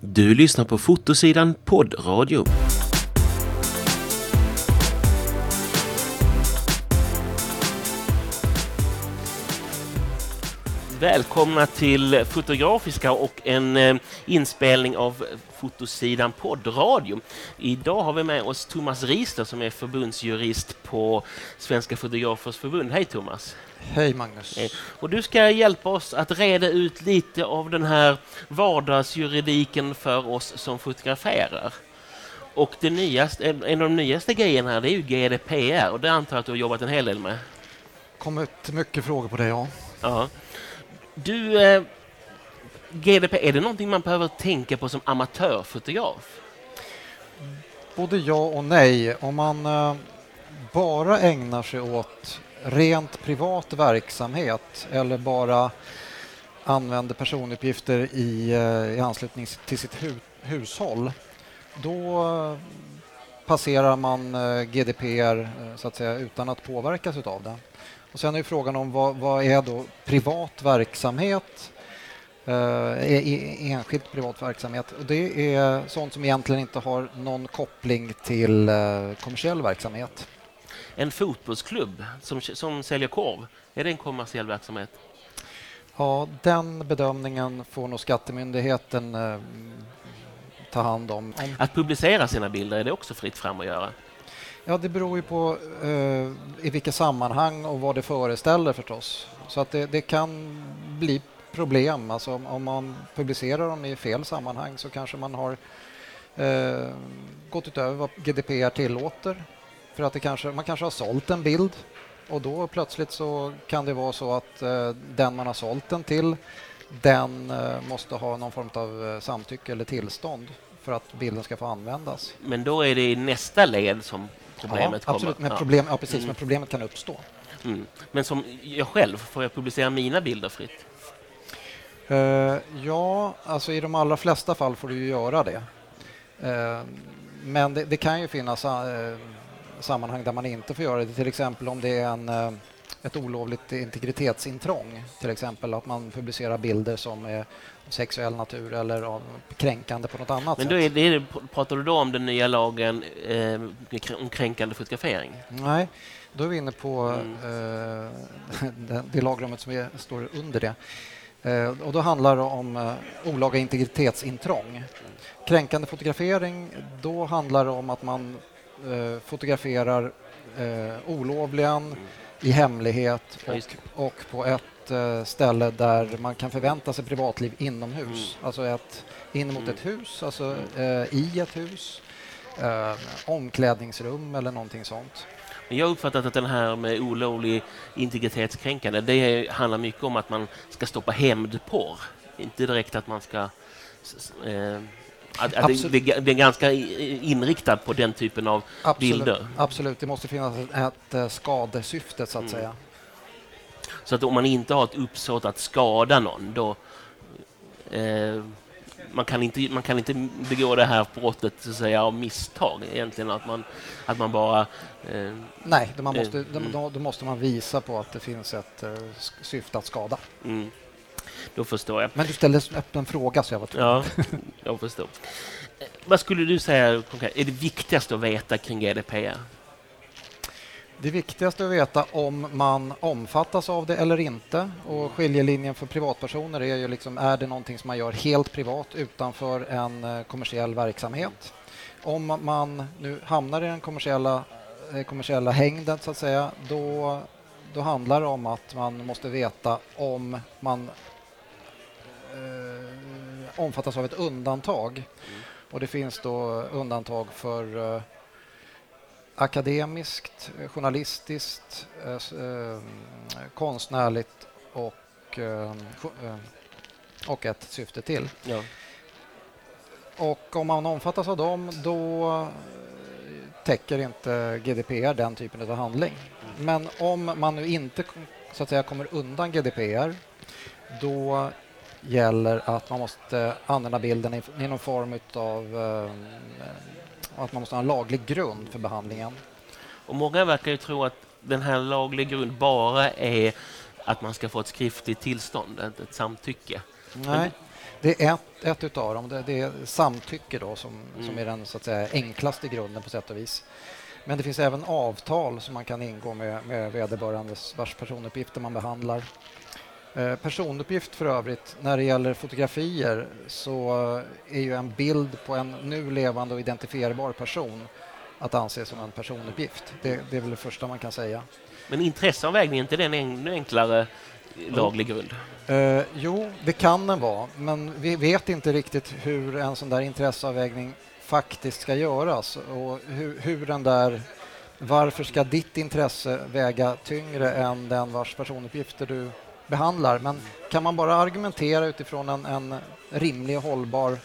Du lyssnar på Fotosidan poddradio. Välkomna till Fotografiska och en eh, inspelning av Fotosidan poddradio. Idag har vi med oss Thomas Rister som är förbundsjurist på Svenska Fotografers förbund. Hej Thomas! Hej Magnus! Eh, Och du ska hjälpa oss att reda ut lite av den här vardagsjuridiken för oss som fotograferar. Och det nyaste, en av de nyaste grejerna här det är ju GDPR och det antar jag att du har jobbat en hel del med. kommit mycket frågor på det, ja. Ja. Du, eh, GDP, är det någonting man behöver tänka på som amatörfotograf? Både ja och nej. Om man eh, bara ägnar sig åt rent privat verksamhet eller bara använder personuppgifter i, eh, i anslutning till sitt hu hushåll, då eh, passerar man eh, GDPR eh, så att säga, utan att påverkas av det. Och sen är frågan om vad, vad är då privat verksamhet? Eh, e- e- enskild privat verksamhet. Och det är sånt som egentligen inte har någon koppling till eh, kommersiell verksamhet. En fotbollsklubb som, som säljer korv, är det en kommersiell verksamhet? Ja, den bedömningen får nog Skattemyndigheten eh, ta hand om. Att publicera sina bilder är det också fritt fram att göra. Ja, det beror ju på eh, i vilket sammanhang och vad det föreställer förstås. Så att det, det kan bli problem. Alltså om, om man publicerar dem i fel sammanhang så kanske man har eh, gått utöver vad GDPR tillåter. För att det kanske, man kanske har sålt en bild och då plötsligt så kan det vara så att eh, den man har sålt den till den eh, måste ha någon form av eh, samtycke eller tillstånd för att bilden ska få användas. Men då är det i nästa led som problemet ja, absolut, kommer. Men, problem, ja, precis, Mm. men problemet kan uppstå. Mm. Men som jag själv, får jag publicera mina bilder fritt? Eh, ja, alltså i de allra flesta fall får du göra det. Eh, men det, det kan ju finnas eh, sammanhang där man inte får göra det. Till exempel om det är en, ett olovligt integritetsintrång. Till exempel att man publicerar bilder som är sexuell natur eller av kränkande på något annat Men då är det, pratar du då om den nya lagen eh, om kränkande fotografering? Nej, då är vi inne på Mm. eh, det, det lagrummet som är, står under det. Eh, och då handlar det om eh, olaga integritetsintrång. Kränkande fotografering, då handlar det om att man eh, fotograferar eh, olovligen i hemlighet och, och på ett eh, ställe där man kan förvänta sig privatliv inomhus. Alltså ett, in mot Mm. ett hus, alltså eh, i ett hus. Eh, omklädningsrum eller någonting sånt. Jag har uppfattat att den här med olovlig integritetskränkande, det handlar mycket om att man ska stoppa hämndporr. Inte direkt att man ska... Eh, att, att det, det, är ganska i- inriktad på den typen av Absolut, bilder. absolut. det måste finnas ett, eh, skadesyfte så att Mm. säga. Så att om man inte har ett uppsåt att skada någon, då... Eh, man, kan inte, man kan inte begå det här brottet så att säga, av misstag egentligen. Att man, att man bara... Eh, Nej, då, man Eh, måste, mm. då, då måste man visa på att det finns ett uh, syfte att skada. mm, då förstår jag. Men du ställde en öppen fråga så jag var tvungen. Ja, jag förstår. Eh, Vad skulle du säga konkret, är det viktigaste att veta kring GDPR? Det viktigaste att veta om man omfattas av det eller inte och skiljelinjen för privatpersoner är ju liksom, är det någonting som man gör helt privat utanför en eh, kommersiell verksamhet? Om man nu hamnar i den kommersiella, eh, kommersiella hängden så att säga, då, då handlar det om att man måste veta om man omfattas av ett undantag. Och det finns då undantag för eh, akademiskt, eh, journalistiskt, eh, konstnärligt och, och ett syfte till. Ja. Och om man omfattas av dem då täcker inte GDPR den typen av handling. Men om man nu inte så att säga kommer undan GDPR då gäller att man måste använda bilden i, i någon form av att man måste ha en laglig grund för behandlingen. Och många verkar ju tro att den här lagliga grund bara är att man ska få ett skriftligt tillstånd, ett, ett samtycke. Nej, Det är ett, ett utav dem. Det, det är samtycke då som, Mm. som är den så att säga, enklaste grunden på sätt och vis. Men det finns även avtal som man kan ingå med, med vederbörandes vars personuppgifter man behandlar. Eh, personuppgift för övrigt, när det gäller fotografier så är ju en bild på en nu levande och identifierbar person att anse som en personuppgift. Det, det är väl det första man kan säga. Men intresseavvägning, är inte det en ännu enklare laglig grund? Eh, jo, det kan den vara, men vi vet inte riktigt hur en sån där intresseavvägning faktiskt ska göras och hur, hur den där varför ska ditt intresse väga tyngre än den vars personuppgifter du behandlar? Men kan man bara argumentera utifrån en, en rimlig och hållbar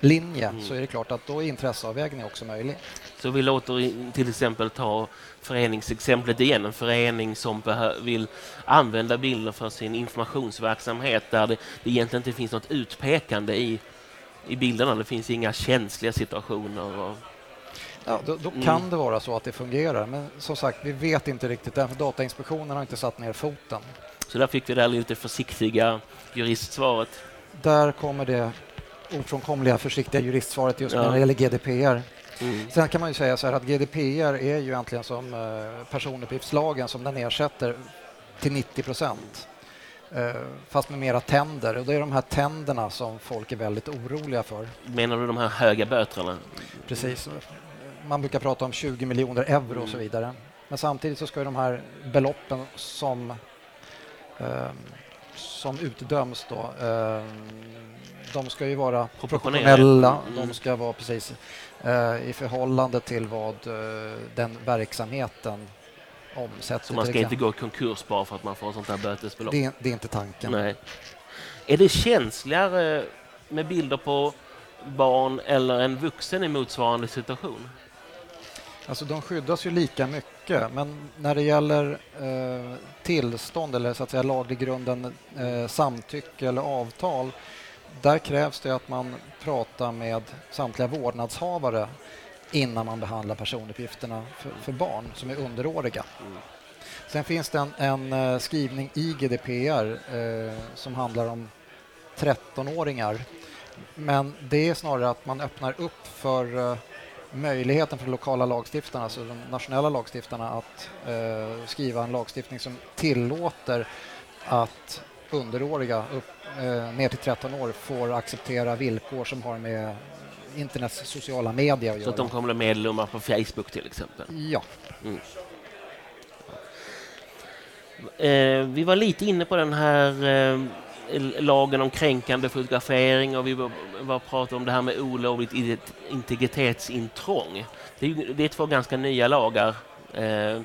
linje Mm. så är det klart att då är intresseavvägning också möjlig. Så vi låter till exempel ta föreningsexemplet igen. En förening som vill använda bilder för sin informationsverksamhet där det, det egentligen inte finns något utpekande i, i bilderna. Det finns inga känsliga situationer. Och, Ja, då, då Mm. kan det vara så att det fungerar, men som sagt, vi vet inte riktigt. Därför Datainspektionen har inte satt ner foten. Så där fick vi det här lite försiktiga juristsvaret. Där kommer det ofrånkomliga försiktiga juristsvaret just Ja. när det gäller GDPR. Mm. Sen kan man ju säga så här att GDPR är ju egentligen som eh, personuppgiftslagen som den ersätter till 90 procent. Eh, Fast med mera tänder och det är de här tänderna som folk är väldigt oroliga för. Menar du de här höga böterna? Precis. Man brukar prata om 20 miljoner euro och så vidare. Men samtidigt så ska de här beloppen som, som utdöms då, eh, de ska ju vara proportionella. Mm. De ska vara precis eh, i förhållande till vad eh, den verksamheten omsätter. Så man ska inte gå i konkurs bara för att man får sånt här bötesbelopp? det, det är inte tanken. Nej. Är det känsligare med bilder på barn eller en vuxen i motsvarande situation? Alltså de skyddas ju lika mycket, men när det gäller eh, tillstånd eller så att säga laglig grunden eh, samtycke eller avtal, där krävs det att man pratar med samtliga vårdnadshavare innan man behandlar personuppgifterna för, för barn som är underåriga. Mm. Sen finns det en, en eh, skrivning i GDPR eh, som handlar om 13-åringar. Men det är snarare att man öppnar upp för eh, möjligheten för de lokala lagstiftarna, alltså de nationella lagstiftarna, att eh, skriva en lagstiftning som tillåter att underåriga upp, eh, ner till 13 år får acceptera villkor som har med internets sociala medier att Så göra. att de kommer bli medlemmar på Facebook till exempel? Ja, Eh, vi var lite inne på den här eh, lagen om kränkande fotografering och vi var, pratade om det här med olovligt integritetsintrång. Det är, det är två ganska nya lagar. Eh,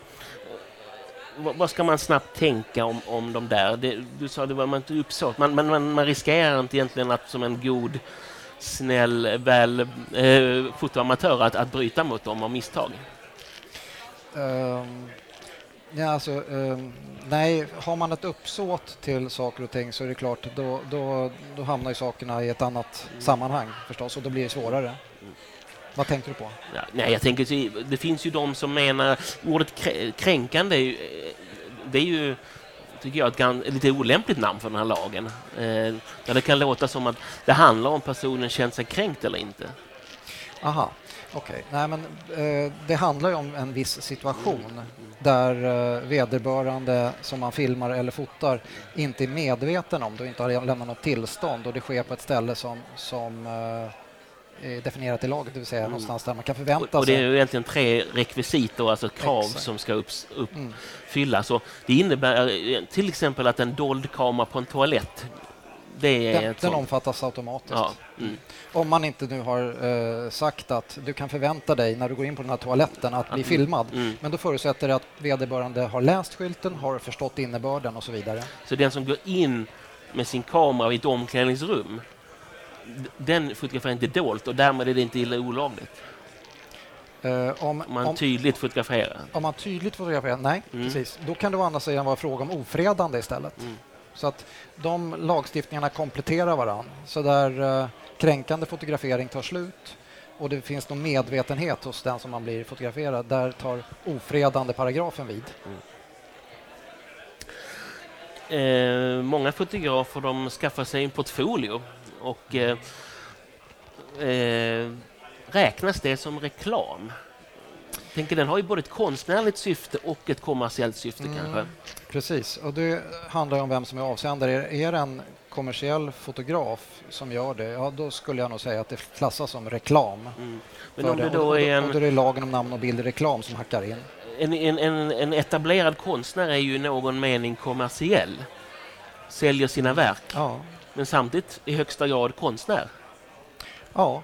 vad, vad ska man snabbt tänka om, om de där? Det, du sa det var man inte uppsåt, man, man, man, man riskerar inte egentligen att som en god snäll, väl eh, fotoamatör att, att bryta mot dem av misstag. Um ja, alltså, ehm, nej, har man ett uppsåt till saker och ting så är det klart, då, då, då hamnar ju sakerna i ett annat sammanhang förstås och då blir det svårare. Vad tänkte du på? Ja, nej, jag tänker, det finns ju de som menar ordet krä- kränkande är ju, eh, det är ju tycker jag, ett gan- lite olämpligt namn för den här lagen. Eh, där det kan låta som att det handlar om personen känt sig kränkt eller inte. Aha, okej. Nej, men eh, det handlar ju om en viss situation där eh, vederbörande som man filmar eller fotar inte är medveten om det och inte har lämnat något tillstånd och det sker på ett ställe som, som eh, definierat i laget, det vill säga Mm. någonstans där man kan förvänta och det är sig. egentligen tre rekvisit, alltså krav Exakt. som ska Mm. uppfyllas. Och det innebär eh, till exempel att en dold kamera på en toalett, det är Den, den omfattas automatiskt. Ja, mm. Om man inte nu har eh, sagt att du kan förvänta dig när du går in på den här toaletten att bli Att- filmad. Mm. Men då förutsätter det att vederbörande har läst skylten, har förstått innebörden och så vidare. Så den som går in med sin kamera i ett omklädningsrum, den fotograferar inte dolt och därmed är det inte illa olagligt. Om, Om man om, tydligt fotograferar. om man tydligt fotograferar, nej, Mm. precis. Då kan det å andra sidan vara fråga om ofredande istället. Mm. Så att de lagstiftningarna kompletterar varann. Så där eh, kränkande fotografering tar slut och det finns någon medvetenhet hos den som man blir fotograferad, där tar ofredande paragrafen vid. Eh, många fotografer de skaffar sig en portfolio Och eh, eh, räknas det som reklam? Tänker den har ju både ett konstnärligt syfte och ett kommersiellt syfte mm, kanske. Precis, och det handlar om vem som är avsändare. Är det en kommersiell fotograf som gör det, ja då skulle jag nog säga att det klassas som reklam. Mm. Men om det, då är en... Och då är det lagen om namn och bild reklam som hackar in. En, en, en, en etablerad konstnär är ju i någon mening kommersiell. Säljer sina verk. Ja. Men samtidigt i högsta grad konstnär. Ja,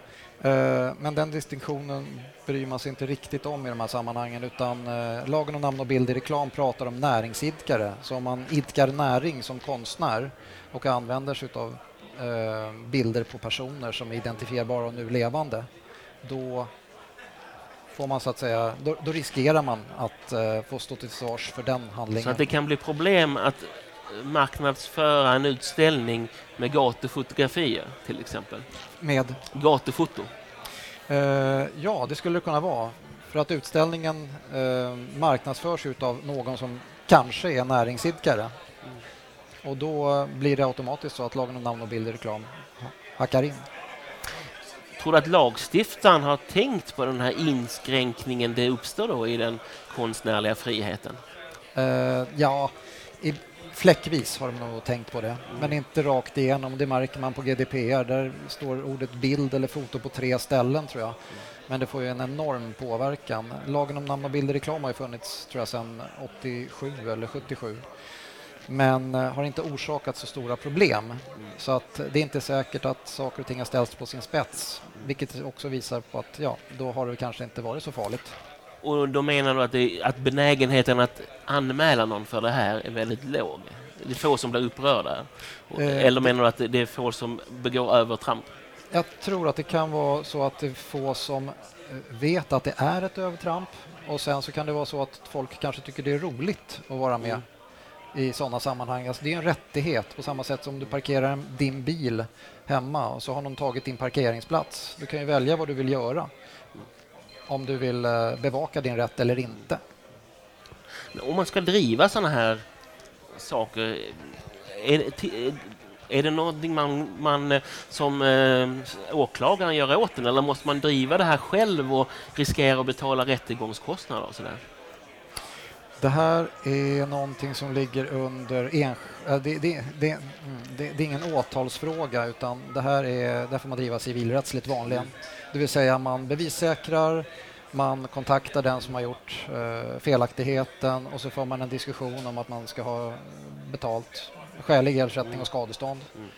men den distinktionen bryr man sig inte riktigt om i de här sammanhangen utan eh, lagen om namn och bild i reklam pratar om näringsidkare. Så om man idkar näring som konstnär och använder sig av eh, bilder på personer som är identifierbara och nu levande då får man så att säga, då, då riskerar man att få stå till svars för den handlingen. Så att det kan bli problem att marknadsföra en utställning med gatufotografier till exempel? Med? Gatufoto. Uh, ja, det skulle det kunna vara. För att utställningen uh, marknadsförs av någon som kanske är näringsidkare. Mm. Och då blir det automatiskt så att lagen om namn och bild i reklam hackar in. Tror du att lagstiftaren har tänkt på den här inskränkningen det uppstår då i den konstnärliga friheten? Uh, ja, i, Fläckvis har de nog tänkt på det, men inte rakt igenom. Det märker man på GDPR. Där står ordet bild eller foto på tre ställen, tror jag. Men det får ju en enorm påverkan. Lagen om namn och bild i reklam har ju funnits tror jag, sedan 87 eller 77 men eh, har inte orsakat så stora problem. Så att det är inte säkert att saker och ting har ställts på sin spets, vilket också visar på att ja, då har det kanske inte varit så farligt. Och då menar du att, det, att benägenheten att anmäla någon för det här är väldigt låg? Det är få som blir upprörda? Eh, Eller menar du att det är få som begår övertramp? Jag tror att det kan vara så att det är få som eh, vet att det är ett övertramp och sen så kan det vara så att folk kanske tycker det är roligt att vara med mm. i sådana sammanhang. Alltså det är en rättighet på samma sätt som du parkerar din bil hemma och så har någon tagit din parkeringsplats. Du kan ju välja vad du vill göra om du vill eh, bevaka din rätt eller inte. Om man ska driva sådana här saker, är det, är det någonting man, man eh, som eh, åklagaren gör åt den eller måste man driva det här själv och riskera att betala rättegångskostnader och sådär? Det här är någonting som ligger under... Ensk... det, det, mm, det, det, är ingen åtalsfråga utan det här är, där får man driva civilrättsligt vanligen. Det vill säga man bevissäkrar, man kontaktar den som har gjort eh, felaktigheten och så får man en diskussion om att man ska ha betalt skälig ersättning och skadestånd. Mm.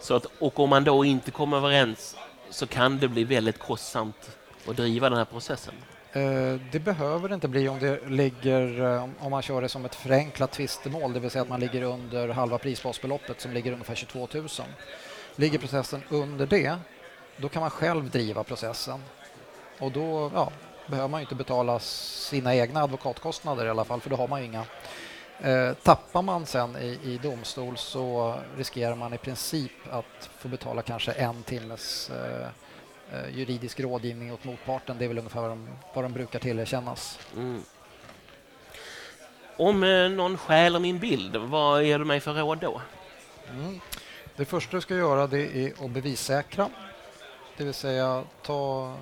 Så att, och om man då inte kommer överens så kan det bli väldigt kostsamt att driva den här processen? Eh, det behöver det inte bli om det ligger, eh, om man kör det som ett förenklat tvistemål, det vill säga att man ligger under halva prisbasbeloppet som ligger ungefär 22 000. Ligger processen under det, då kan man själv driva processen. Och då ja, behöver man inte betala sina egna advokatkostnader i alla fall, för då har man ju inga. Eh, tappar man sen i, i, domstol så riskerar man i princip att få betala kanske en timmes eh, juridisk rådgivning åt motparten. Det är väl ungefär vad de, vad de brukar tillerkännas. Mm. Om eh, någon stjäler min bild, vad ger du mig för råd då? Mm. Det första du ska göra det är att bevissäkra. Det vill säga ta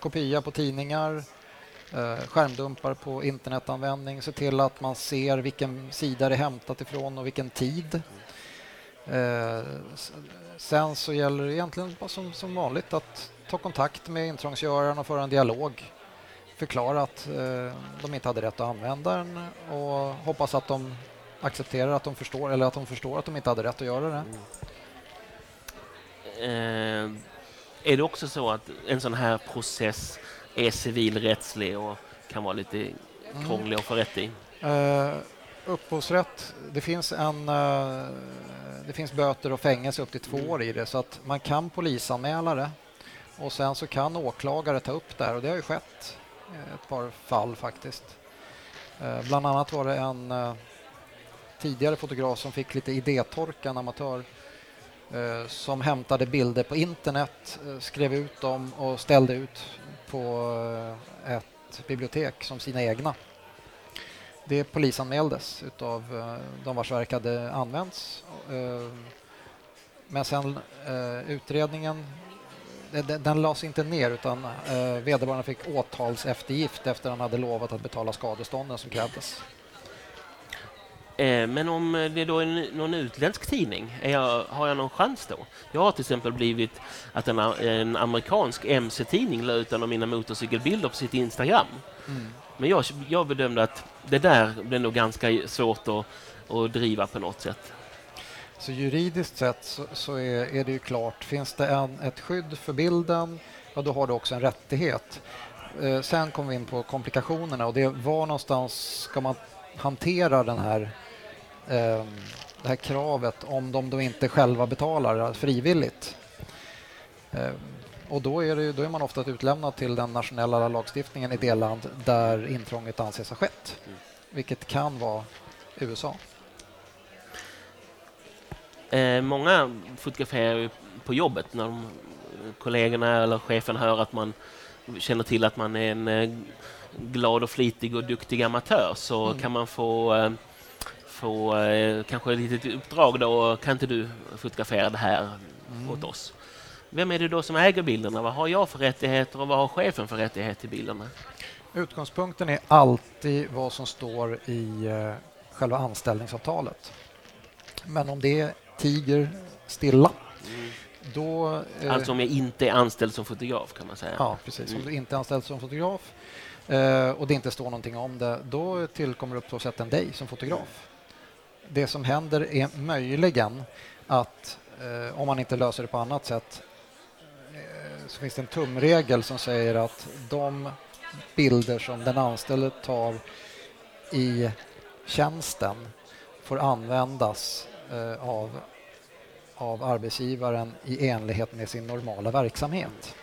kopia på tidningar, eh, skärmdumpar på internetanvändning, se till att man ser vilken sida det är hämtat ifrån och vilken tid. Eh, sen så gäller det egentligen som, som vanligt att ta kontakt med intrångsgöraren och föra en dialog. Förklara att eh, de inte hade rätt att använda den och hoppas att de accepterar att de förstår eller att de förstår att de inte hade rätt att göra det. Mm. Eh, är det också så att en sån här process är civilrättslig och kan vara lite mm. krånglig att få rätt i? Uh, upphovsrätt, det finns, en, eh, det finns böter och fängelse upp till två år i det så att man kan polisanmäla det och sen så kan åklagare ta upp det här och det har ju skett eh, ett par fall faktiskt. Eh, bland annat var det en tidigare fotograf som fick lite idétorka, en amatör som hämtade bilder på internet, skrev ut dem och ställde ut på ett bibliotek som sina egna. Det polisanmäldes av de vars verk hade använts. men sen eh, utredningen den, den lades inte ner utan eh, vederbörande fick åtalseftergift efter han hade lovat att betala skadestånden som krävdes. Eh, men om det då är någon utländsk tidning, jag, har jag någon chans då? Jag har till exempel blivit att en, en amerikansk MC-tidning la ut en av mina motorcykelbilder på sitt Instagram. Mm. Men jag, jag bedömde att det där blir nog ganska svårt att, att driva på något sätt. Så juridiskt sett så, så är, är, det ju klart, finns det en, ett skydd för bilden, ja då har du också en rättighet. Eh, sen kommer vi in på komplikationerna och det var någonstans ska man hantera den här, eh, det här kravet om de då inte själva betalar frivilligt. Eh, och då är, det, då är man ofta utlämnad till den nationella lagstiftningen i det land där intrånget anses ha skett, vilket kan vara USA. Eh, många fotograferar på jobbet när de, kollegorna eller chefen hör att man känner till att man är en eh, glad och flitig och duktig amatör så mm. kan man få, eh, få eh, kanske ett litet uppdrag då. Kan inte du fotografera det här mm. åt oss? Vem är det då som äger bilderna? Vad har jag för rättigheter och vad har chefen för rättigheter till bilderna? Utgångspunkten är alltid vad som står i eh, själva anställningsavtalet. Men om det tiger stilla mm. Då, eh, alltså om jag inte är anställd som fotograf kan man säga? Ja, precis. Mm. Om du inte är anställd som fotograf eh, och det inte står någonting om det, då tillkommer upphovsrätten dig som fotograf. Det som händer är möjligen att eh, om man inte löser det på annat sätt så finns det en tumregel som säger att de bilder som den anställde tar i tjänsten får användas eh, av av arbetsgivaren i enlighet med sin normala verksamhet.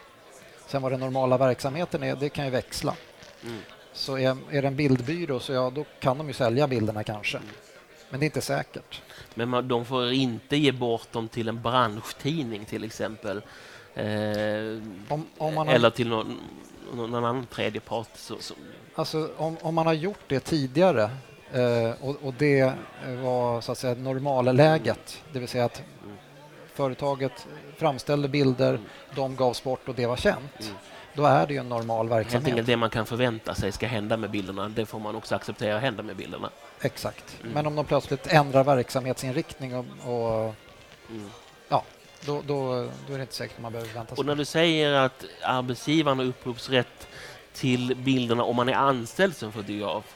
Sen vad den normala verksamheten är, det kan ju växla. Mm. Så är, är det en bildbyrå så ja, då kan de ju sälja bilderna kanske. Mm. Men det är inte säkert. Men man, de får inte ge bort dem till en branschtidning till exempel? Eh, om, om har... Eller till någon, någon annan tredje part? Så, så. Alltså, om, om man har gjort det tidigare eh, och, och, det var så att säga normalläget, det vill säga att företaget framställde bilder, de gavs bort och det var känt. Mm. Då är det ju en normal verksamhet. Helt det man kan förvänta sig ska hända med bilderna, det får man också acceptera händer med bilderna. Exakt. Mm. Men om de plötsligt ändrar verksamhetsinriktning och, och mm. Då, då, då, är det inte säkert man behöver vänta sig. Och när du säger att arbetsgivaren har upphovsrätt till bilderna om man är anställd som fotograf,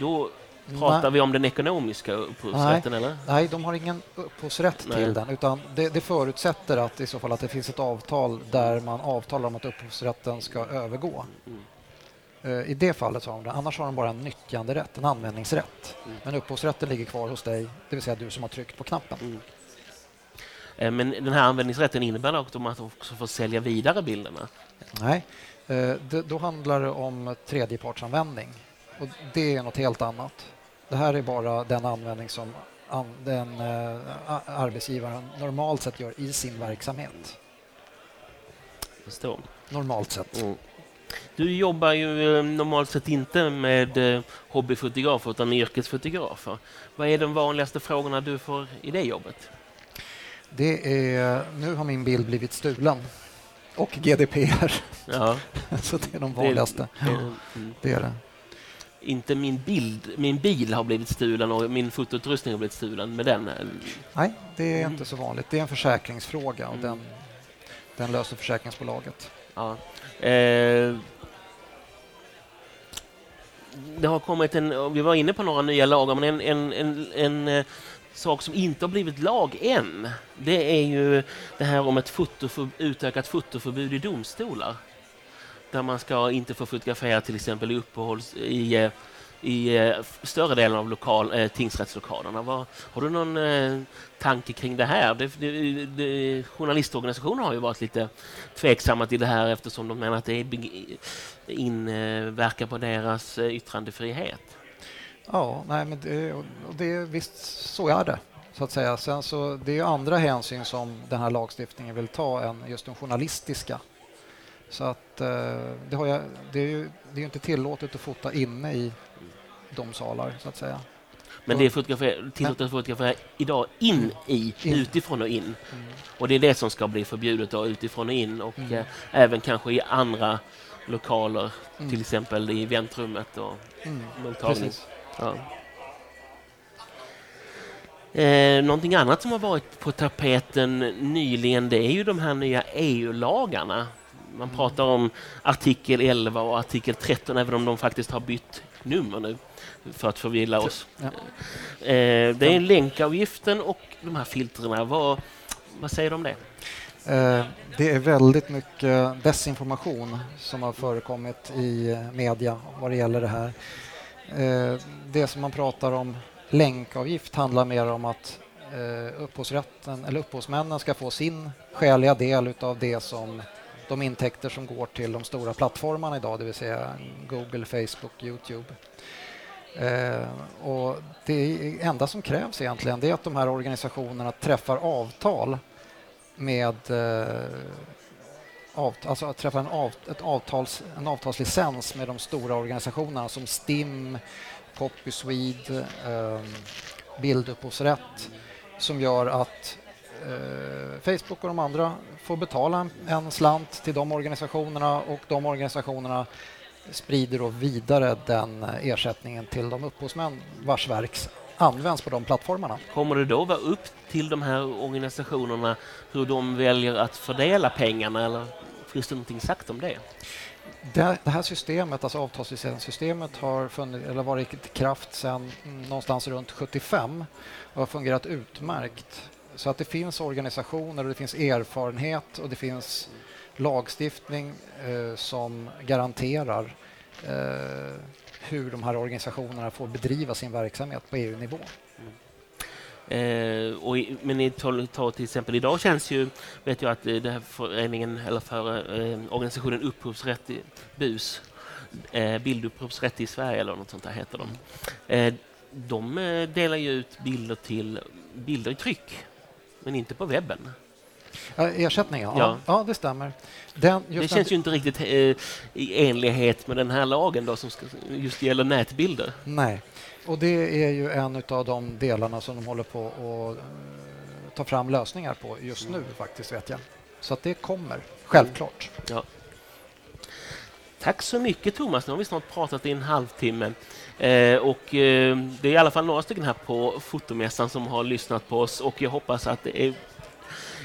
då Pratar vi om den ekonomiska upphovsrätten? Nej, eller? Nej de har ingen upphovsrätt Nej. till den. Utan det, det, förutsätter att i så fall att det finns ett avtal där man avtalar om att upphovsrätten ska övergå. Mm. Uh, I det fallet har de det. Annars har de bara en nyttjanderätt, en användningsrätt. Mm. Men upphovsrätten ligger kvar hos dig, det vill säga du som har tryckt på knappen. Mm. Eh, men den här användningsrätten innebär också att man också får sälja vidare bilderna? Nej, det, då handlar det om tredjepartsanvändning. Och det är något helt annat. Det här är bara den användning som den eh, arbetsgivaren normalt sett gör i sin verksamhet. Förstår. Normalt sett. Mm. Du jobbar ju eh, normalt sett inte med eh, hobbyfotografer utan yrkesfotografer. Vad är de vanligaste frågorna du får i det jobbet? Det är, nu har min bild blivit stulen och GDPR. Ja. Så det är de vanligaste. Det, det, mm. det är det inte min, bild, min bil har blivit stulen och min fotoutrustning har blivit stulen med den? Nej, det är mm. inte så vanligt. Det är en försäkringsfråga och mm. den, den löser försäkringsbolaget. Ja. Eh, det har kommit en, vi var inne på några nya lagar, men en, en, en, en eh, sak som inte har blivit lag än, det är ju det här om ett fotoför, utökat fotoförbud i domstolar där man ska inte få fotografera till exempel i uppehålls... i, eh, i eh, större delen av lokal, eh, tingsrättslokalerna. Var, har du någon eh, tanke kring det här? Det, det, det, journalistorganisationer har ju varit lite tveksamma till det här eftersom de menar att det inverkar på deras eh, yttrandefrihet. Ja, nej, men det, det, visst så är det. Så att säga. Sen så, det är andra hänsyn som den här lagstiftningen vill ta än just de journalistiska. Så att eh, det, jag, det, är ju, det är inte tillåtet att fota inne i domsalar, så att säga. Men det är fotografera, tillåtet att fotografera idag in i, in. utifrån och in. Mm. Och det är det som ska bli förbjudet då, utifrån och in och mm. eh, även kanske i andra lokaler, mm. till exempel i väntrummet och mm. mottagning. Ja. Eh, någonting annat som har varit på tapeten nyligen det är ju de här nya EU-lagarna. Man pratar om artikel 11 och artikel 13 även om de faktiskt har bytt nummer nu för att förvilla oss. Ja. Eh, det är länkavgiften och de här filtrerna. Vad, vad säger du om det? Eh, det är väldigt mycket desinformation som har förekommit i media vad det gäller det här. Eh, det som man pratar om länkavgift handlar mer om att eh, upphovsrätten eller upphovsmännen ska få sin skäliga del av det som de intäkter som går till de stora plattformarna idag, det vill säga Google, Facebook, Youtube. Eh, och det enda som krävs egentligen är att de här organisationerna träffar avtal med eh, alltså att träffa en, avt ett avtals, en avtalslicens med de stora organisationerna som STIM, Poppy Swede, eh, Bildupphovsrätt som gör att eh, Facebook och de andra får betala en, en slant till de organisationerna och de organisationerna sprider då vidare den ersättningen till de upphovsmän vars verk används på de plattformarna. Kommer det då vara upp till de här organisationerna hur de väljer att fördela pengarna eller finns det någonting sagt om det? Det, det här systemet, alltså avtalslicenssystemet, har funnit, eller varit i kraft sedan någonstans runt 75 och har fungerat utmärkt. Så att det finns organisationer och det finns erfarenhet och det finns lagstiftning eh, som garanterar eh, hur de här organisationerna får bedriva sin verksamhet på EU-nivå. Mm. Eh, och i, men i, ta, till exempel idag känns ju, vet jag att eh, det här föreningen eller för, eh, organisationen Upphovsrätt i BUS, eh, Bildupphovsrätt i Sverige eller något sånt där heter de. Eh, de eh, delar ju ut bilder till bilder i tryck, men inte på webben. Ersättningen, ja. ja. ja det stämmer. Den, det känns den... ju inte riktigt eh, i enlighet med den här lagen då, som ska, just gäller nätbilder. Nej, och det är ju en av de delarna som de håller på att uh, ta fram lösningar på just nu faktiskt, vet jag. Så att det kommer, självklart. Ja. Tack så mycket Thomas, nu har vi snart pratat i en halvtimme. Eh, och, eh, det är i alla fall några stycken här på fotomässan som har lyssnat på oss och jag hoppas att det är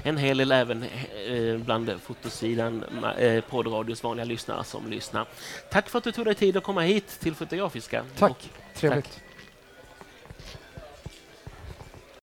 en hel del även eh, bland fotosidan, eh, poddradios vanliga lyssnare som lyssnar. Tack för att du tog dig tid att komma hit till Fotografiska. Tack, trevligt. Tack.